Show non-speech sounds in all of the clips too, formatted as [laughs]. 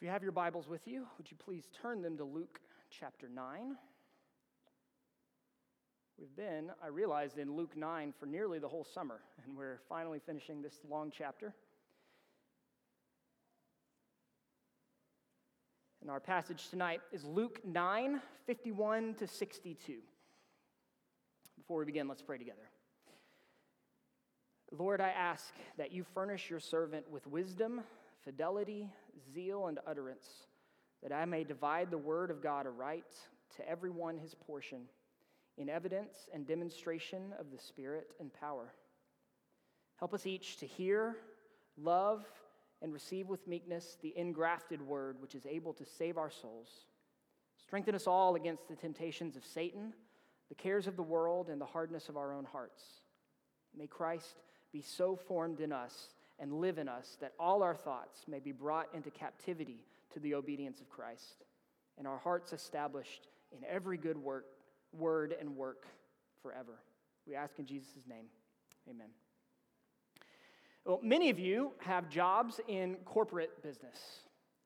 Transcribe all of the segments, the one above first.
If you have your Bibles with you, would you please turn them to Luke chapter 9? We've been, I realized, in Luke 9 for nearly the whole summer, and we're finally finishing this long chapter. And our passage tonight is Luke 9 51 to 62. Before we begin, let's pray together. Lord, I ask that you furnish your servant with wisdom, fidelity, zeal, and utterance, that I may divide the word of God aright to everyone his portion, in evidence and demonstration of the Spirit and power. Help us each to hear, love, and receive with meekness the engrafted word which is able to save our souls. Strengthen us all against the temptations of Satan, the cares of the world, and the hardness of our own hearts. May Christ be so formed in us and live in us that all our thoughts may be brought into captivity to the obedience of Christ, and our hearts established in every good work, word and work forever. We ask in Jesus' name. Amen. Well, many of you have jobs in corporate business,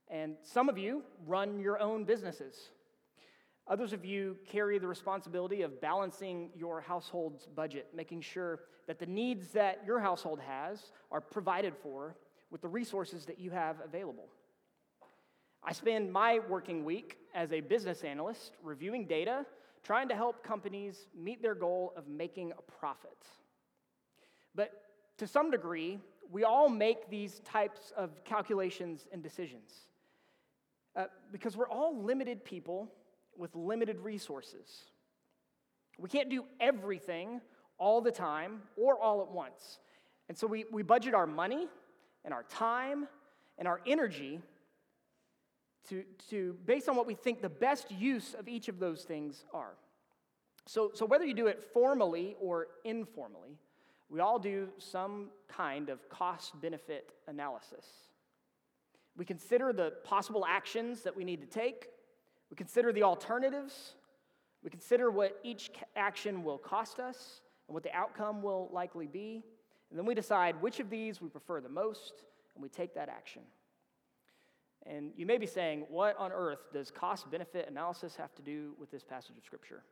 and some of you run your own businesses. Others of you carry the responsibility of balancing your household's budget, making sure that the needs that your household has are provided for with the resources that you have available. I spend my working week as a business analyst reviewing data, trying to help companies meet their goal of making a profit. But to some degree, we all make these types of calculations and decisions uh, because we're all limited people with limited resources. We can't do everything all the time or all at once. And so we, we budget our money and our time and our energy to, to based on what we think the best use of each of those things are. So, so whether you do it formally or informally, we all do some kind of cost benefit analysis. We consider the possible actions that we need to take we consider the alternatives. We consider what each action will cost us and what the outcome will likely be. And then we decide which of these we prefer the most, and we take that action. And you may be saying, what on earth does cost benefit analysis have to do with this passage of Scripture?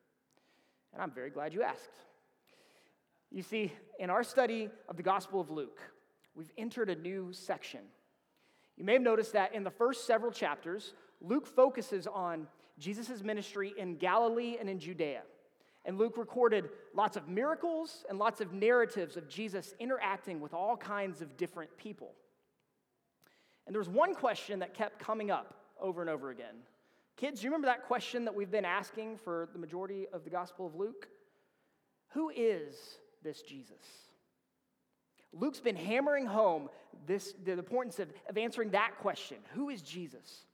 And I'm very glad you asked. You see, in our study of the Gospel of Luke, we've entered a new section. You may have noticed that in the first several chapters, Luke focuses on Jesus' ministry in Galilee and in Judea. And Luke recorded lots of miracles and lots of narratives of Jesus interacting with all kinds of different people. And there was one question that kept coming up over and over again. Kids, you remember that question that we've been asking for the majority of the Gospel of Luke? Who is this Jesus? Luke's been hammering home this, the importance of, of answering that question Who is Jesus?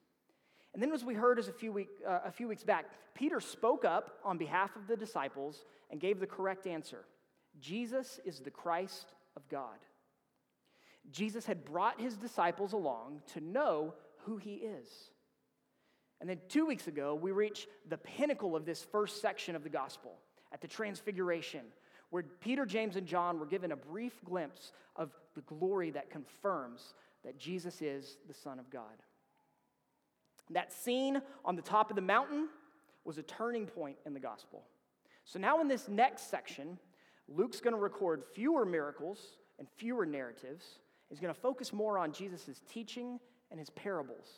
And then, as we heard as a few, week, uh, a few weeks back, Peter spoke up on behalf of the disciples and gave the correct answer Jesus is the Christ of God. Jesus had brought his disciples along to know who he is. And then two weeks ago, we reached the pinnacle of this first section of the gospel at the Transfiguration, where Peter, James, and John were given a brief glimpse of the glory that confirms that Jesus is the Son of God. That scene on the top of the mountain was a turning point in the gospel. So now, in this next section, Luke's going to record fewer miracles and fewer narratives. He's going to focus more on Jesus' teaching and his parables.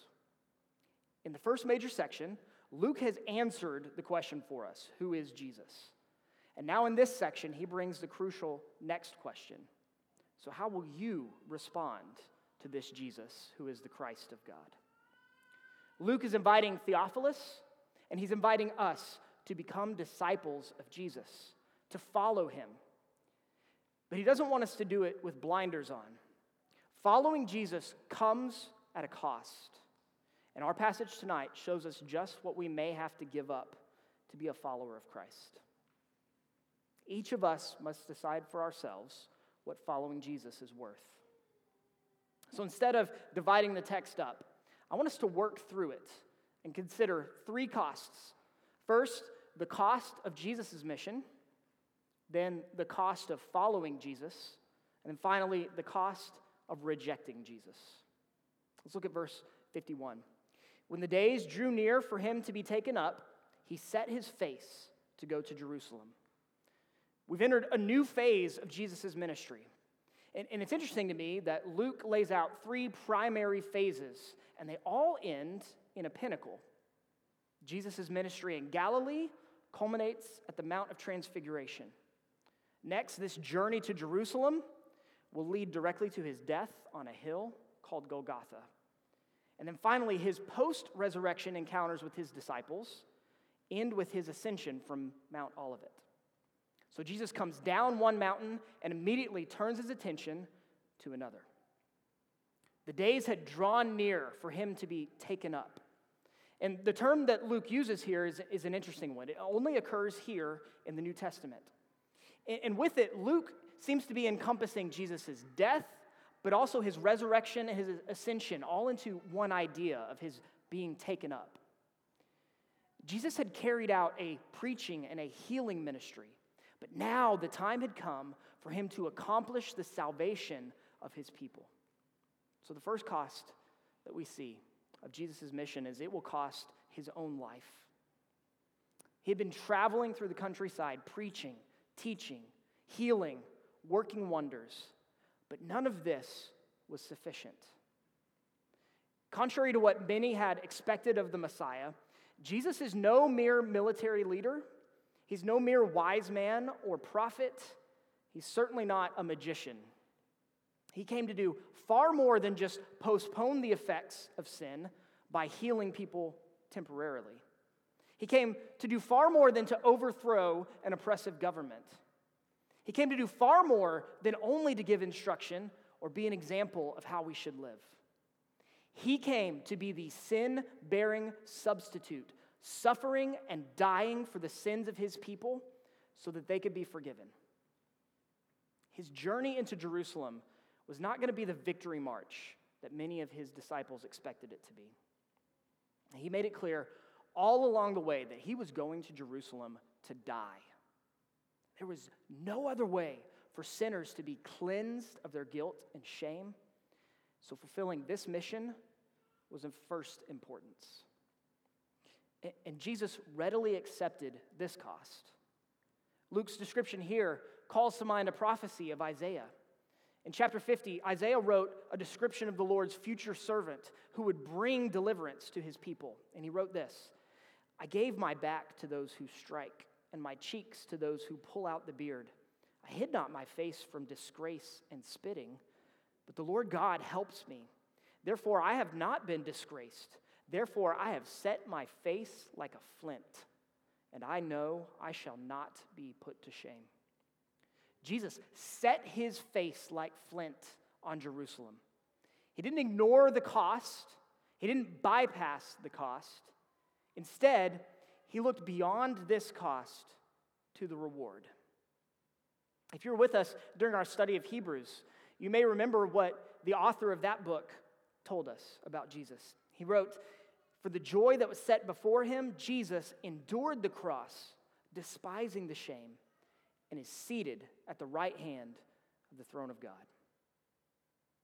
In the first major section, Luke has answered the question for us who is Jesus? And now, in this section, he brings the crucial next question. So, how will you respond to this Jesus who is the Christ of God? Luke is inviting Theophilus, and he's inviting us to become disciples of Jesus, to follow him. But he doesn't want us to do it with blinders on. Following Jesus comes at a cost. And our passage tonight shows us just what we may have to give up to be a follower of Christ. Each of us must decide for ourselves what following Jesus is worth. So instead of dividing the text up, I want us to work through it and consider three costs. First, the cost of Jesus' mission, then the cost of following Jesus, and then finally, the cost of rejecting Jesus. Let's look at verse 51. When the days drew near for him to be taken up, he set his face to go to Jerusalem. We've entered a new phase of Jesus' ministry. And, and, it's interesting to me that Luke lays out three primary phases, and they all end in a pinnacle. Jesus' ministry in Galilee culminates at the Mount of Transfiguration. Next, this journey to Jerusalem will lead directly to his death on a hill called Golgotha. And then finally, his post resurrection encounters with his disciples end with his ascension from Mount Olivet. So Jesus comes down one mountain and immediately turns his attention to another. The days had drawn near for him to be taken up. And the term that Luke uses here is, is an interesting one. It only occurs here in the New Testament. And, and with it, Luke seems to be encompassing Jesus' death but also his resurrection and his ascension, all into one idea of his being taken up. Jesus had carried out a preaching and a healing ministry, but now the time had come for him to accomplish the salvation of his people. So, the first cost that we see of Jesus' mission is it will cost his own life. He had been traveling through the countryside, preaching, teaching, healing, working wonders. But none of this was sufficient. Contrary to what many had expected of the Messiah, Jesus is no mere military leader. He's no mere wise man or prophet. He's certainly not a magician. He came to do far more than just postpone the effects of sin by healing people temporarily. He came to do far more than to overthrow an oppressive government. He came to do far more than only to give instruction or be an example of how we should live. He came to be the sin bearing substitute, suffering and dying for the sins of his people so that they could be forgiven. His journey into Jerusalem was not going to be the victory march that many of his disciples expected it to be. He made it clear all along the way that he was going to Jerusalem to die. There was no other way for sinners to be cleansed of their guilt and shame. So, fulfilling this mission was of first importance. And Jesus readily accepted this cost. Luke's description here calls to mind a prophecy of Isaiah. In chapter 50, Isaiah wrote a description of the Lord's future servant who would bring deliverance to his people. And he wrote this I gave my back to those who strike and my cheeks to those who pull out the beard. I hid not my face from disgrace and spitting, but the Lord God helps me. Therefore, I have not been disgraced. Therefore, I have set my face like a flint, and I know I shall not be put to shame. Jesus set his face like flint on Jerusalem. He didn't ignore the cost, he didn't bypass the cost. Instead, he looked beyond this cost to the reward. If you're with us during our study of Hebrews, you may remember what the author of that book told us about Jesus. He wrote, For the joy that was set before him, Jesus endured the cross, despising the shame, and is seated at the right hand of the throne of God.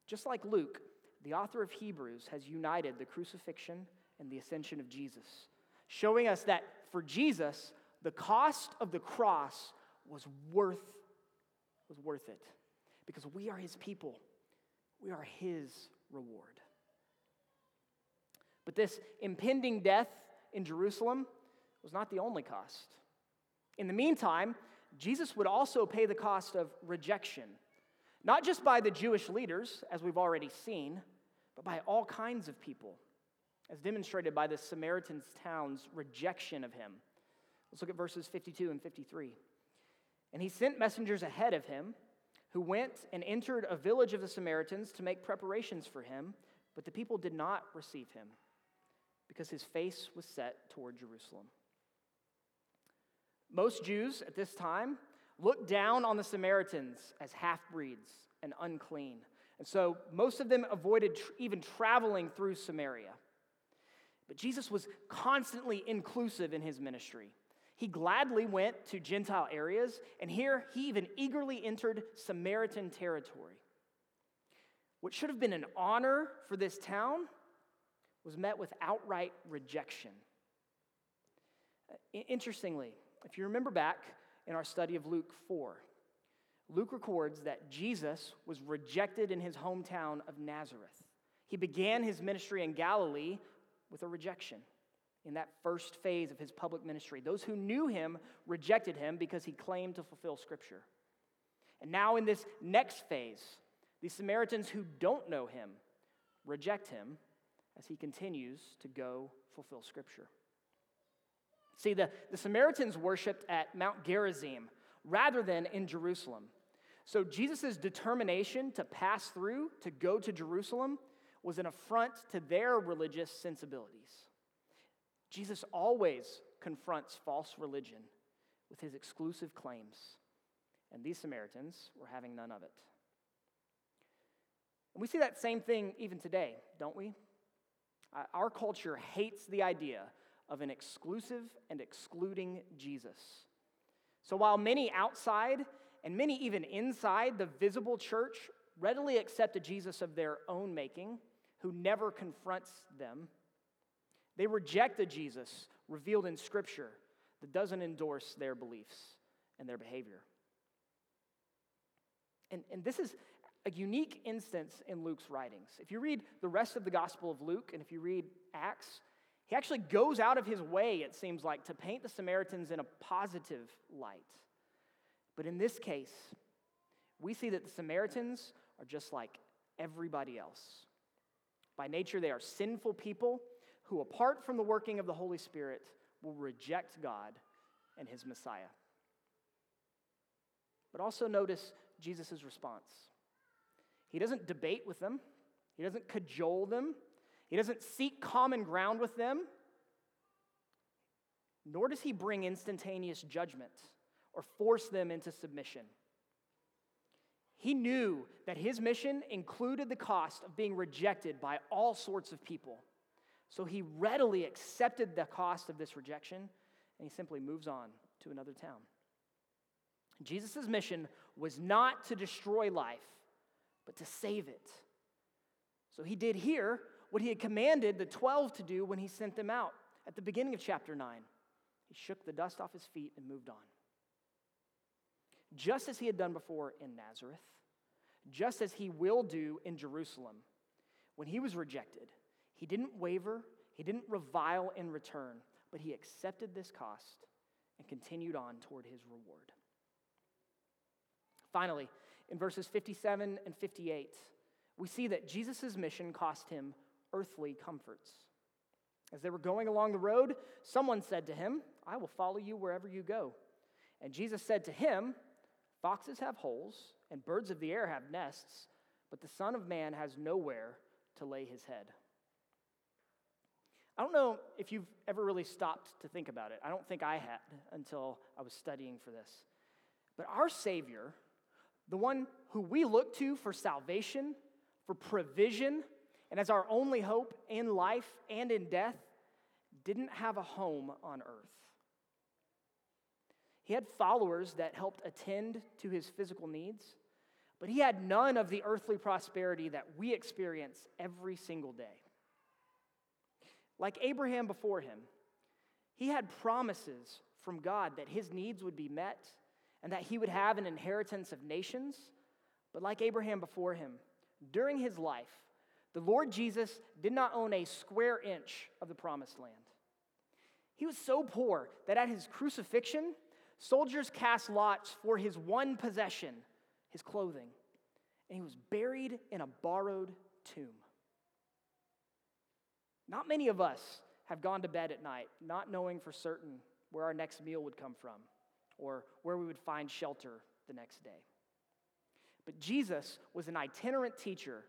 Just like Luke, the author of Hebrews has united the crucifixion and the ascension of Jesus showing us that for Jesus, the cost of the cross was worth, was worth it because we are his people. We are his reward. But this impending death in Jerusalem was not the only cost. In the meantime, Jesus would also pay the cost of rejection, not just by the Jewish leaders, as we've already seen, but by all kinds of people as demonstrated by the Samaritan town's rejection of him. Let's look at verses 52 and 53. And he sent messengers ahead of him who went and entered a village of the Samaritans to make preparations for him, but the people did not receive him because his face was set toward Jerusalem. Most Jews at this time looked down on the Samaritans as half breeds and unclean. And so most of them avoided tr- even traveling through Samaria. But Jesus was constantly inclusive in his ministry. He gladly went to Gentile areas, and here he even eagerly entered Samaritan territory. What should have been an honor for this town was met with outright rejection. Interestingly, if you remember back in our study of Luke 4, Luke records that Jesus was rejected in his hometown of Nazareth. He began his ministry in Galilee with a rejection in that first phase of his public ministry. Those who knew him rejected him because he claimed to fulfill Scripture. And now, in this next phase, the Samaritans who don't know him reject him as he continues to go fulfill Scripture. See, the, the Samaritans worshiped at Mount Gerizim rather than in Jerusalem. So Jesus' determination to pass through, to go to Jerusalem, was an affront to their religious sensibilities. Jesus always confronts false religion with his exclusive claims, and these Samaritans were having none of it. And we see that same thing even today, don't we? Uh, our culture hates the idea of an exclusive and excluding Jesus. So while many outside and many even inside the visible church readily accept a Jesus of their own making who never confronts them, they reject a Jesus revealed in Scripture that doesn't endorse their beliefs and their behavior. And, and this is a unique instance in Luke's writings. If you read the rest of the Gospel of Luke and if you read Acts, he actually goes out of his way, it seems like, to paint the Samaritans in a positive light. But in this case, we see that the Samaritans are just like everybody else. By nature, they are sinful people who, apart from the working of the Holy Spirit, will reject God and his Messiah. But also notice Jesus' response. He doesn't debate with them, he doesn't cajole them, he doesn't seek common ground with them, nor does he bring instantaneous judgment or force them into submission. He knew that his mission included the cost of being rejected by all sorts of people. So he readily accepted the cost of this rejection and he simply moves on to another town. Jesus' mission was not to destroy life, but to save it. So he did here what he had commanded the 12 to do when he sent them out at the beginning of chapter 9. He shook the dust off his feet and moved on. Just as he had done before in Nazareth, just as he will do in Jerusalem. When he was rejected, he didn't waver, he didn't revile in return, but he accepted this cost and continued on toward his reward. Finally, in verses 57 and 58, we see that Jesus' mission cost him earthly comforts. As they were going along the road, someone said to him, I will follow you wherever you go. And Jesus said to him, Foxes have holes, and birds of the air have nests, but the Son of Man has nowhere to lay his head. I don't know if you've ever really stopped to think about it. I don't think I had until I was studying for this. But our Savior, the one who we look to for salvation, for provision, and as our only hope in life and in death, didn't have a home on earth. He had followers that helped attend to his physical needs, but he had none of the earthly prosperity that we experience every single day. Like Abraham before him, he had promises from God that his needs would be met and that he would have an inheritance of nations. But like Abraham before him, during his life, the Lord Jesus did not own a square inch of the promised land. He was so poor that at his crucifixion, soldiers cast lots for his one possession, his clothing, and he was buried in a borrowed tomb. Not many of us have gone to bed at night not knowing for certain where our next meal would come from or where we would find shelter the next day. But Jesus was an itinerant teacher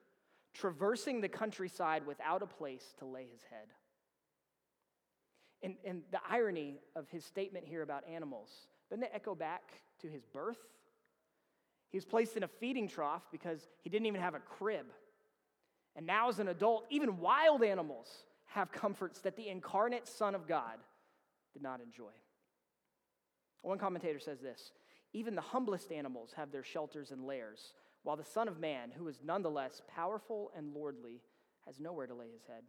traversing the countryside without a place to lay his head. And, and the irony of his statement here about animals, doesn't it echo back to his birth? He was placed in a feeding trough because he didn't even have a crib. And now, as an adult, even wild animals have comforts that the incarnate Son of God did not enjoy. One commentator says this even the humblest animals have their shelters and lairs, while the Son of Man, who is nonetheless powerful and lordly, has nowhere to lay his head.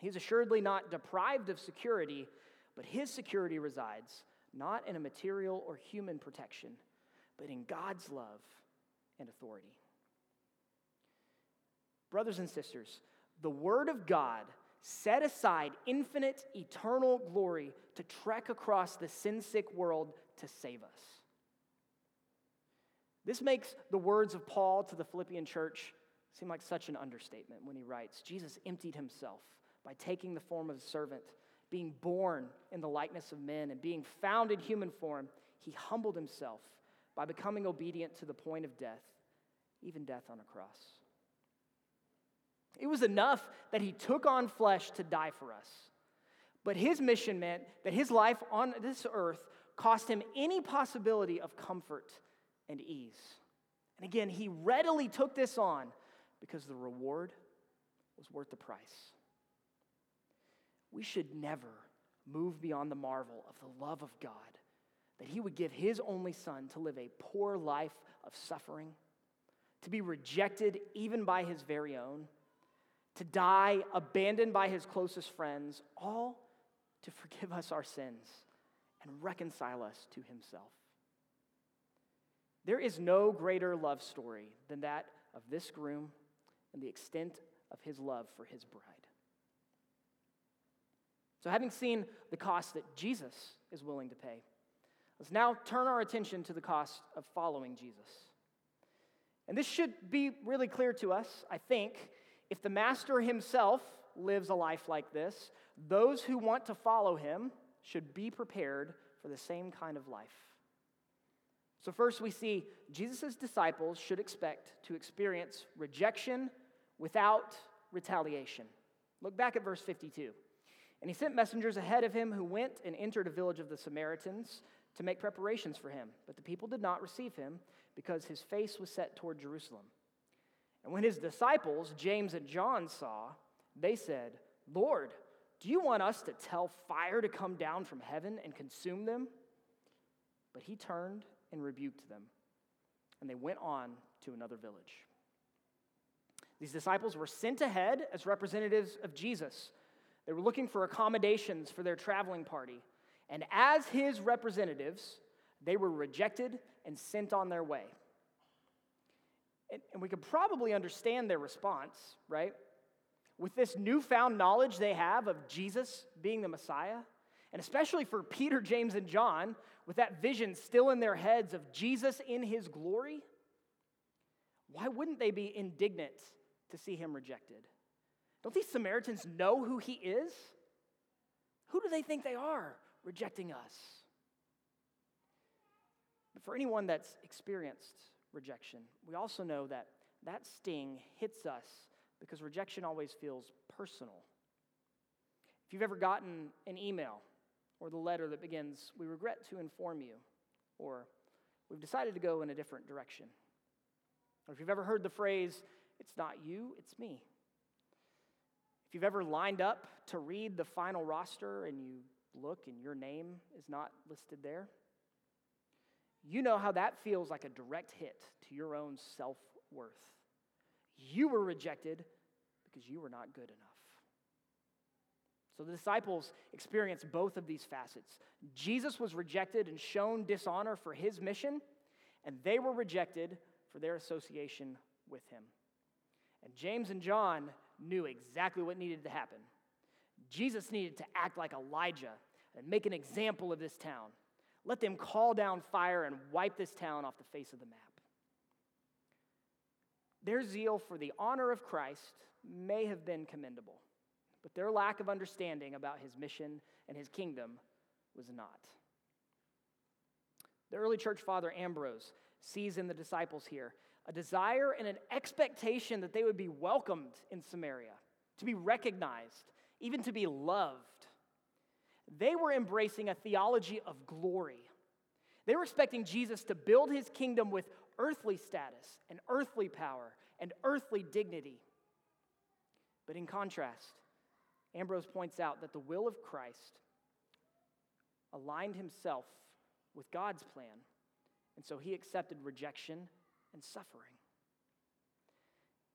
He's assuredly not deprived of security, but his security resides not in a material or human protection, but in God's love and authority. Brothers and sisters, the Word of God set aside infinite, eternal glory to trek across the sin sick world to save us. This makes the words of Paul to the Philippian church seem like such an understatement when he writes Jesus emptied himself by taking the form of a servant, being born in the likeness of men, and being found in human form. He humbled himself by becoming obedient to the point of death, even death on a cross. It was enough that he took on flesh to die for us. But his mission meant that his life on this earth cost him any possibility of comfort and ease. And again, he readily took this on because the reward was worth the price. We should never move beyond the marvel of the love of God that he would give his only son to live a poor life of suffering, to be rejected even by his very own, to die abandoned by his closest friends, all to forgive us our sins and reconcile us to himself. There is no greater love story than that of this groom and the extent of his love for his bride. So, having seen the cost that Jesus is willing to pay, let's now turn our attention to the cost of following Jesus. And this should be really clear to us, I think. If the Master himself lives a life like this, those who want to follow him should be prepared for the same kind of life. So, first, we see Jesus' disciples should expect to experience rejection without retaliation. Look back at verse 52. And he sent messengers ahead of him who went and entered a village of the Samaritans to make preparations for him. But the people did not receive him because his face was set toward Jerusalem. And when his disciples, James and John, saw, they said, Lord, do you want us to tell fire to come down from heaven and consume them? But he turned and rebuked them, and they went on to another village. These disciples were sent ahead as representatives of Jesus. They were looking for accommodations for their traveling party. And as his representatives, they were rejected and sent on their way. And, and we could probably understand their response, right? With this newfound knowledge they have of Jesus being the Messiah, and especially for Peter, James, and John, with that vision still in their heads of Jesus in his glory, why wouldn't they be indignant to see him rejected? Don't these Samaritans know who he is? Who do they think they are rejecting us? But for anyone that's experienced rejection, we also know that that sting hits us because rejection always feels personal. If you've ever gotten an email or the letter that begins, We regret to inform you, or We've decided to go in a different direction, or if you've ever heard the phrase, It's not you, it's me. If you've ever lined up to read the final roster and you look and your name is not listed there, you know how that feels like a direct hit to your own self worth. You were rejected because you were not good enough. So the disciples experienced both of these facets. Jesus was rejected and shown dishonor for his mission, and they were rejected for their association with him. And James and John knew exactly what needed to happen. Jesus needed to act like Elijah and make an example of this town. Let them call down fire and wipe this town off the face of the map. Their zeal for the honor of Christ may have been commendable, but their lack of understanding about his mission and his kingdom was not. The early church father Ambrose sees in the disciples here a desire and an expectation that they would be welcomed in Samaria, to be recognized, even to be loved. They were embracing a theology of glory. They were expecting Jesus to build his kingdom with earthly status and earthly power and earthly dignity. But in contrast, Ambrose points out that the will of Christ aligned himself with God's plan, and so he accepted rejection and suffering.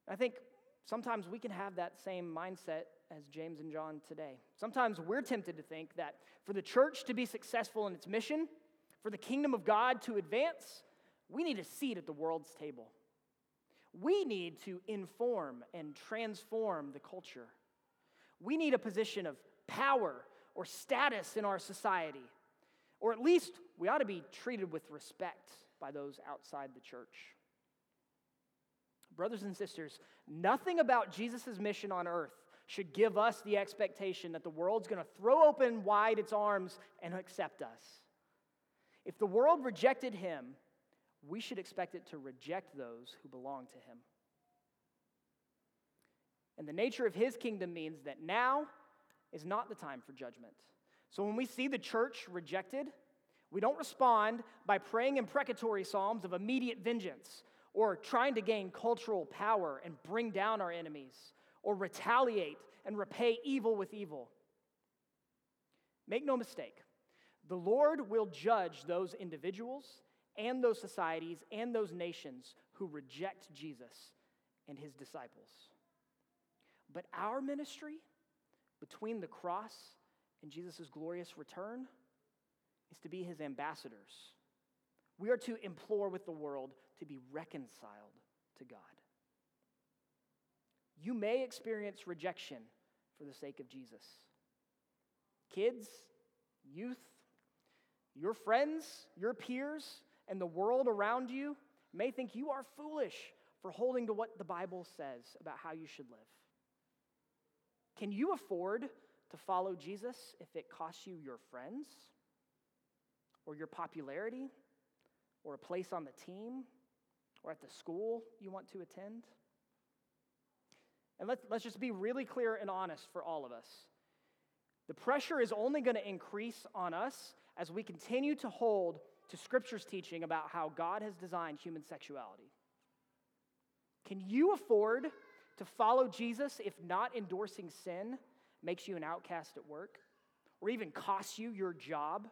I think Sometimes we can have that same mindset as James and John today. Sometimes we're tempted to think that for the church to be successful in its mission, for the kingdom of God to advance, we need a seat at the world's table. We need to inform and transform the culture. We need a position of power or status in our society, or at least we ought to be treated with respect by those outside the church. Brothers and sisters, nothing about Jesus' mission on earth should give us the expectation that the world's going to throw open wide its arms and accept us. If the world rejected him, we should expect it to reject those who belong to him. And the nature of his kingdom means that now is not the time for judgment. So when we see the church rejected, we don't respond by praying imprecatory psalms of immediate vengeance or trying to gain cultural power and bring down our enemies or retaliate and repay evil with evil. Make no mistake, the Lord will judge those individuals and those societies and those nations who reject Jesus and his disciples. But our ministry between the cross and Jesus' glorious return is to be his ambassadors. We are to implore with the world to be reconciled to God. You may experience rejection for the sake of Jesus. Kids, youth, your friends, your peers, and the world around you may think you are foolish for holding to what the Bible says about how you should live. Can you afford to follow Jesus if it costs you your friends or your popularity or a place on the team or at the school you want to attend? And let's, let's just be really clear and honest for all of us. The pressure is only going to increase on us as we continue to hold to Scripture's teaching about how God has designed human sexuality. Can you afford to follow Jesus if not endorsing sin makes you an outcast at work, or even costs you your job,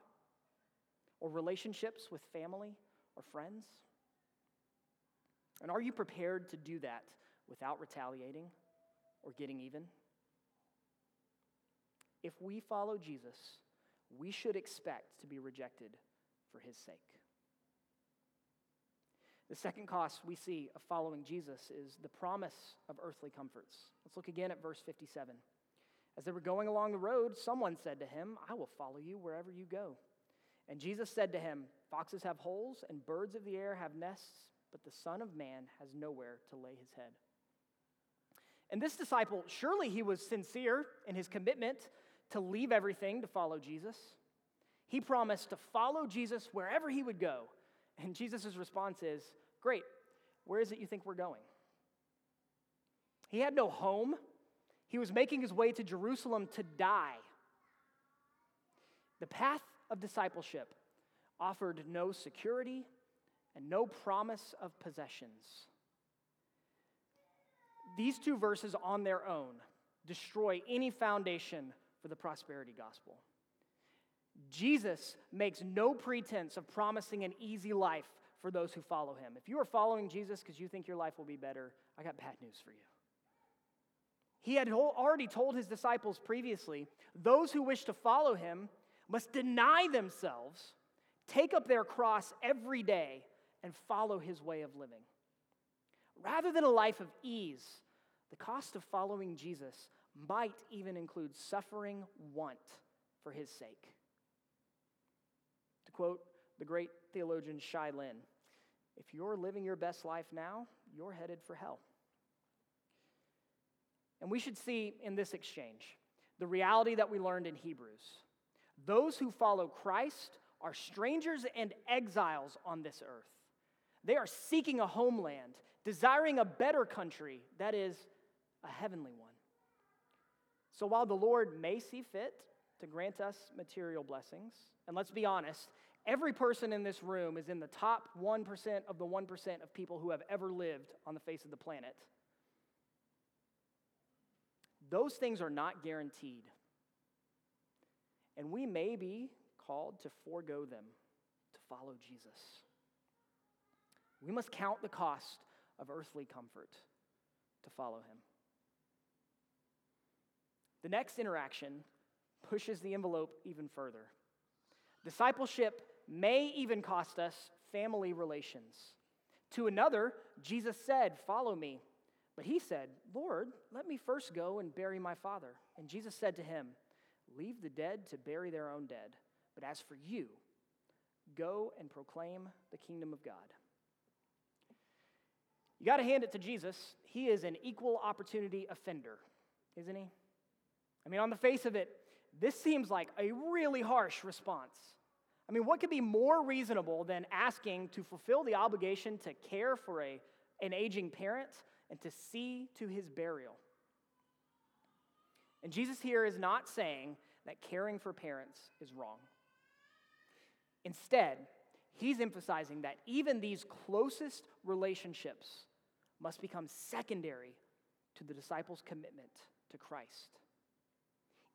or relationships with family or friends? And are you prepared to do that without retaliating or getting even? If we follow Jesus, we should expect to be rejected for his sake. The second cost we see of following Jesus is the promise of earthly comforts. Let's look again at verse 57. As they were going along the road, someone said to him, I will follow you wherever you go. And Jesus said to him, Foxes have holes, and birds of the air have nests, but the Son of Man has nowhere to lay his head. And this disciple, surely he was sincere in his commitment to leave everything to follow Jesus. He promised to follow Jesus wherever he would go. And Jesus' response is, Great, where is it you think we're going? He had no home. He was making his way to Jerusalem to die. The path of discipleship offered no security and no promise of possessions. These two verses on their own destroy any foundation for the prosperity gospel. Jesus makes no pretense of promising an easy life for those who follow him. If you are following Jesus because you think your life will be better, I got bad news for you. He had already told his disciples previously those who wish to follow him must deny themselves, take up their cross every day, and follow his way of living. Rather than a life of ease, the cost of following Jesus might even include suffering want for his sake To quote the great theologian Shai Linne if you're living your best life now, you're headed for hell. And we should see in this exchange the reality that we learned in Hebrews. Those who follow Christ are strangers and exiles on this earth. They are seeking a homeland, desiring a better country, that is, a heavenly one. So while the Lord may see fit to grant us material blessings, and let's be honest, every person in this room is in the top 1% of the 1% of people who have ever lived on the face of the planet. Those things are not guaranteed. And we may be called to forego them to follow Jesus. We must count the cost of earthly comfort to follow him. The next interaction pushes the envelope even further. Discipleship may even cost us family relations. To another, Jesus said, Follow me. But he said, Lord, let me first go and bury my father. And Jesus said to him, Leave the dead to bury their own dead. But as for you, go and proclaim the kingdom of God. You got to hand it to Jesus. He is an equal opportunity offender, isn't he? I mean, on the face of it, this seems like a really harsh response. I mean, what could be more reasonable than asking to fulfill the obligation to care for a, an aging parent and to see to his burial? And Jesus here is not saying that caring for parents is wrong. Instead, he's emphasizing that even these closest relationships must become secondary to the disciples' commitment to Christ.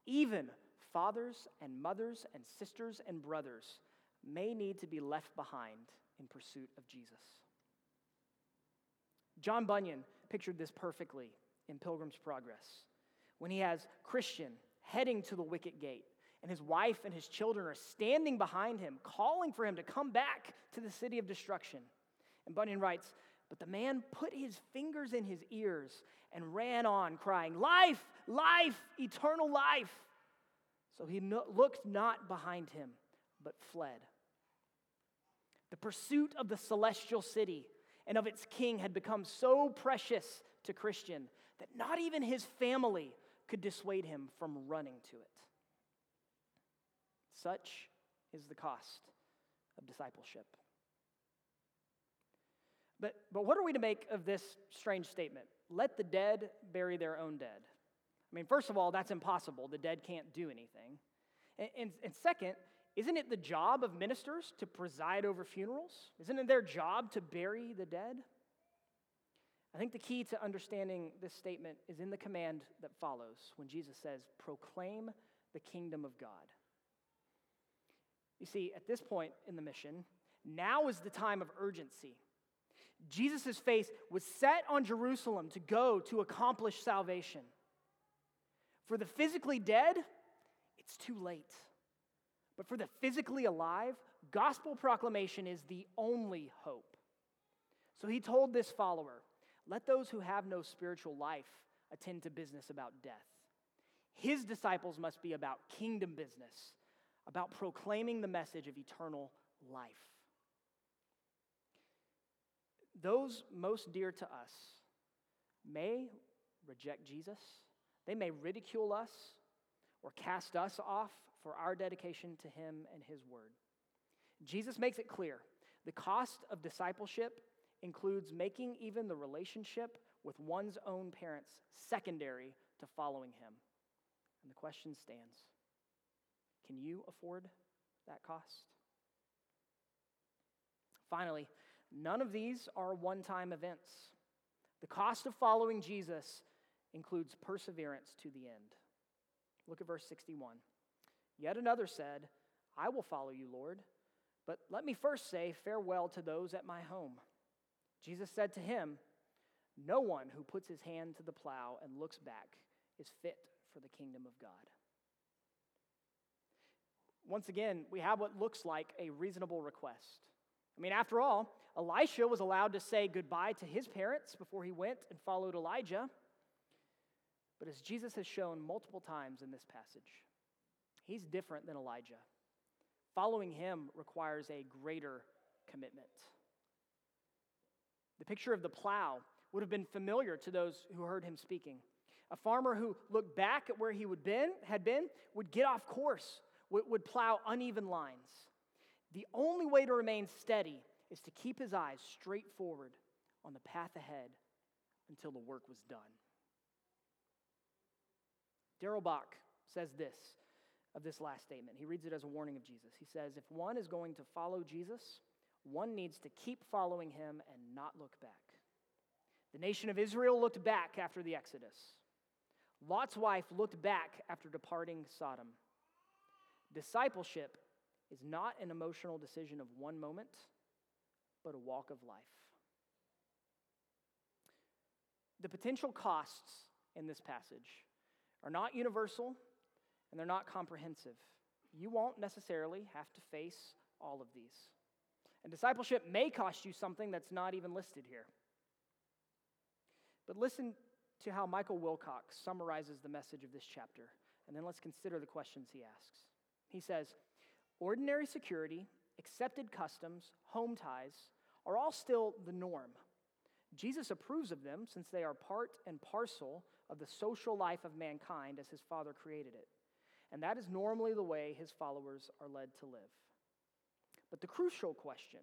Even fathers and mothers and sisters and brothers may need to be left behind in pursuit of Jesus. John Bunyan pictured this perfectly in Pilgrim's Progress when he has Christian heading to the wicket gate, and his wife and his children are standing behind him, calling for him to come back to the city of destruction. And Bunyan writes, But the man put his fingers in his ears and ran on, crying, Life, life, eternal life. So he no- looked not behind him, but fled. The pursuit of the celestial city and of its king had become so precious to Christian that not even his family could dissuade him from running to it. Such is the cost of discipleship. But, but what are we to make of this strange statement? Let the dead bury their own dead. I mean, first of all, that's impossible. The dead can't do anything. And, and, and second, isn't it the job of ministers to preside over funerals? Isn't it their job to bury the dead? I think the key to understanding this statement is in the command that follows when Jesus says, proclaim the kingdom of God. You see, at this point in the mission, now is the time of urgency. Jesus' face was set on Jerusalem to go to accomplish salvation. For the physically dead, it's too late. But for the physically alive, gospel proclamation is the only hope. So he told this follower let those who have no spiritual life attend to business about death. His disciples must be about kingdom business, about proclaiming the message of eternal life. Those most dear to us may reject Jesus, they may ridicule us or cast us off for our dedication to Him and His Word. Jesus makes it clear the cost of discipleship includes making even the relationship with one's own parents secondary to following Him. And the question stands can you afford that cost? Finally, none of these are one time events. The cost of following Jesus includes perseverance to the end. Look at verse 61. Yet another said, I will follow you, Lord, but let me first say farewell to those at my home. Jesus said to him, No one who puts his hand to the plow and looks back is fit for the kingdom of God. Once again, we have what looks like a reasonable request. I mean, after all, Elisha was allowed to say goodbye to his parents before he went and followed Elijah. But as Jesus has shown multiple times in this passage, he's different than Elijah. Following him requires a greater commitment. The picture of the plow would have been familiar to those who heard him speaking. A farmer who looked back at where he would been, had been would get off course, would, plow uneven lines. The only way to remain steady is to keep his eyes straight forward on the path ahead until the work was done. Darrell Bock says this of this last statement. He reads it as a warning of Jesus. He says, If one is going to follow Jesus, one needs to keep following him and not look back. The nation of Israel looked back after the Exodus. Lot's wife looked back after departing Sodom. Discipleship is not an emotional decision of one moment, but a walk of life. The potential costs in this passage are not universal and they're not comprehensive. You won't necessarily have to face all of these. And discipleship may cost you something that's not even listed here. But listen to how Michael Wilcock summarizes the message of this chapter, and then let's consider the questions he asks. He says, Ordinary security, accepted customs, home ties are all still the norm. Jesus approves of them since they are part and parcel of the social life of mankind as his Father created it. And that is normally the way his followers are led to live. But the crucial question,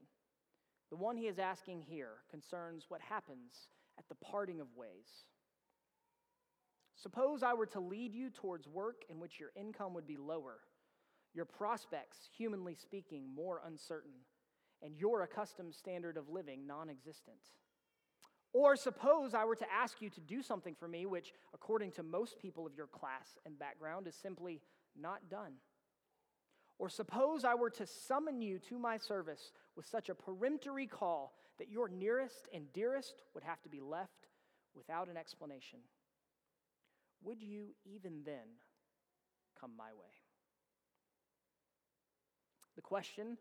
the one he is asking here, concerns what happens at the parting of ways. Suppose I were to lead you towards work in which your income would be lower, your prospects, humanly speaking, more uncertain, and your accustomed standard of living non existent. Or suppose I were to ask you to do something for me which, according to most people of your class and background, is simply not done. Or suppose I were to summon you to my service with such a peremptory call that your nearest and dearest would have to be left without an explanation. Would you even then come my way? The question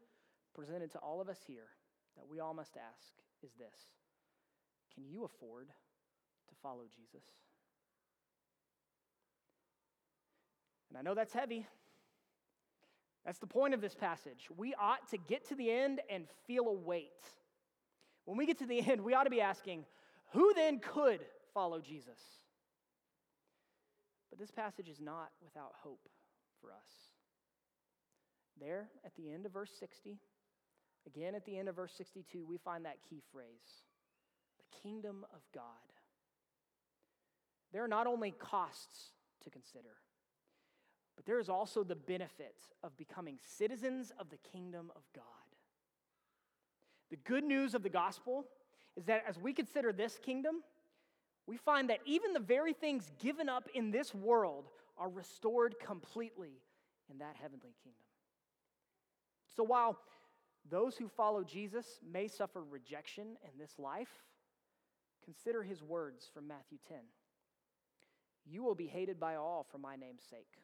presented to all of us here that we all must ask is this Can you afford to follow Jesus? And I know that's heavy. That's the point of this passage. We ought to get to the end and feel a weight. When we get to the [laughs] end, we ought to be asking, who then could follow Jesus? But this passage is not without hope for us. There at the end of verse 60, again at the end of verse 62, we find that key phrase the kingdom of God. There are not only costs to consider, but there is also the benefit of becoming citizens of the kingdom of God. The good news of the gospel is that as we consider this kingdom, we find that even the very things given up in this world are restored completely in that heavenly kingdom. So while those who follow Jesus may suffer rejection in this life, consider his words from Matthew 10. You will be hated by all for my name's sake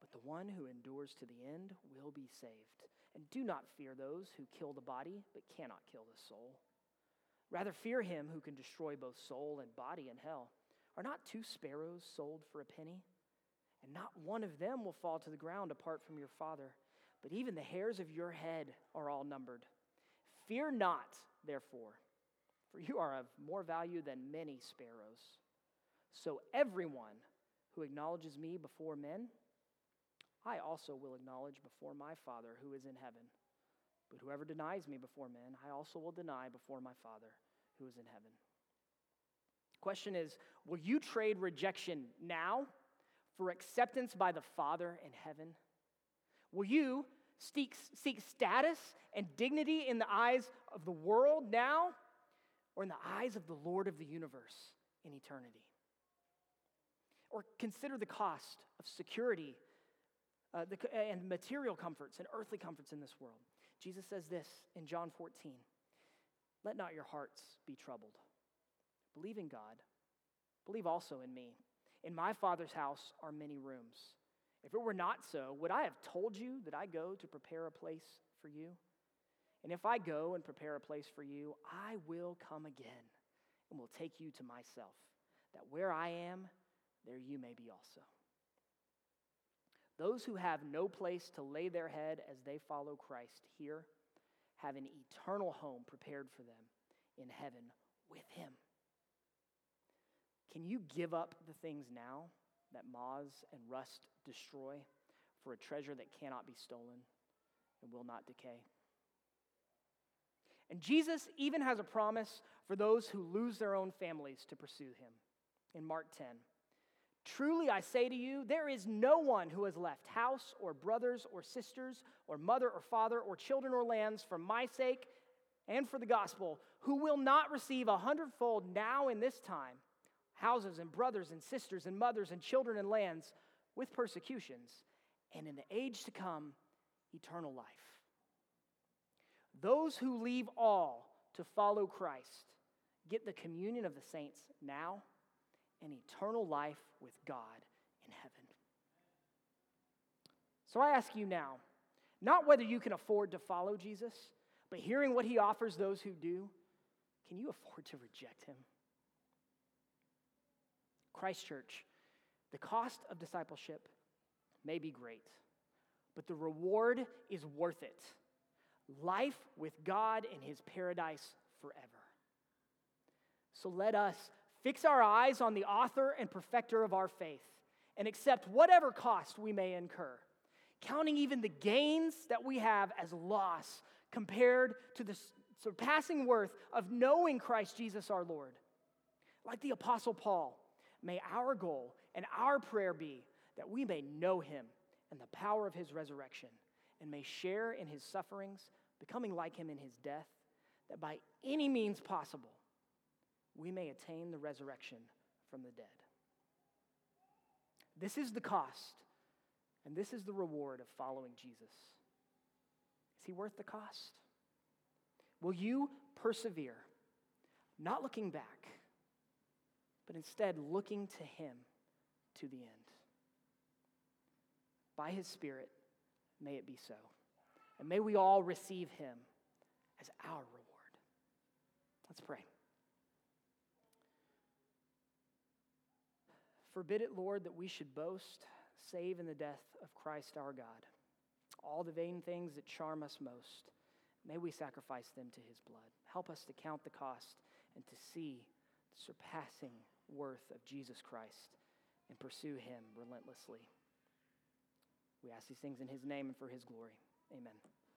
but the one who endures to the end will be saved. And do not fear those who kill the body, but cannot kill the soul. Rather, fear him who can destroy both soul and body in hell. Are not two sparrows sold for a penny? And not one of them will fall to the ground apart from your Father. But even the hairs of your head are all numbered. Fear not, therefore, for you are of more value than many sparrows. So everyone who acknowledges me before men, I also will acknowledge before my Father who is in heaven. But whoever denies me before men, I also will deny before my Father who is in heaven. Question is Will you trade rejection now for acceptance by the Father in heaven? Will you seek, seek status and dignity in the eyes of the world now or in the eyes of the Lord of the universe in eternity? Or consider the cost of security uh, the, and material comforts and earthly comforts in this world. Jesus says this in John 14 Let not your hearts be troubled. Believe in God, believe also in me. In my Father's house are many rooms. If it were not so, would I have told you that I go to prepare a place for you? And if I go and prepare a place for you, I will come again and will take you to myself, that where I am, there you may be also. Those who have no place to lay their head as they follow Christ here have an eternal home prepared for them in heaven with Him. Can you give up the things now that moths and rust destroy for a treasure that cannot be stolen and will not decay? And Jesus even has a promise for those who lose their own families to pursue Him. In Mark 10, Truly I say to you, there is no one who has left house or brothers or sisters or mother or father or children or lands for my sake and for the gospel who will not receive a hundredfold now in this time houses and brothers and sisters and mothers and children and lands with persecutions, and in the age to come, eternal life. Those who leave all to follow Christ get the communion of the saints now and eternal life with God in heaven. So I ask you now, not whether you can afford to follow Jesus, but hearing what he offers those who do, can you afford to reject him? Christ Church, the cost of discipleship may be great, but the reward is worth it. Life with God in his paradise forever. So let us fix our eyes on the author and perfecter of our faith and accept whatever cost we may incur, counting even the gains that we have as loss compared to the surpassing worth of knowing Christ Jesus our Lord. Like the Apostle Paul, may our goal and our prayer be that we may know him and the power of his resurrection and may share in his sufferings, becoming like him in his death, that by any means possible we may attain the resurrection from the dead. This is the cost, and this is the reward of following Jesus. Is he worth the cost? Will you persevere, not looking back, but instead looking to him to the end? By his Spirit, may it be so. And may we all receive him as our reward. Let's pray. Forbid it, Lord, that we should boast, save in the death of Christ our God. All the vain things that charm us most, may we sacrifice them to his blood. Help us to count the cost and to see the surpassing worth of Jesus Christ and pursue him relentlessly. We ask these things in his name and for his glory. Amen.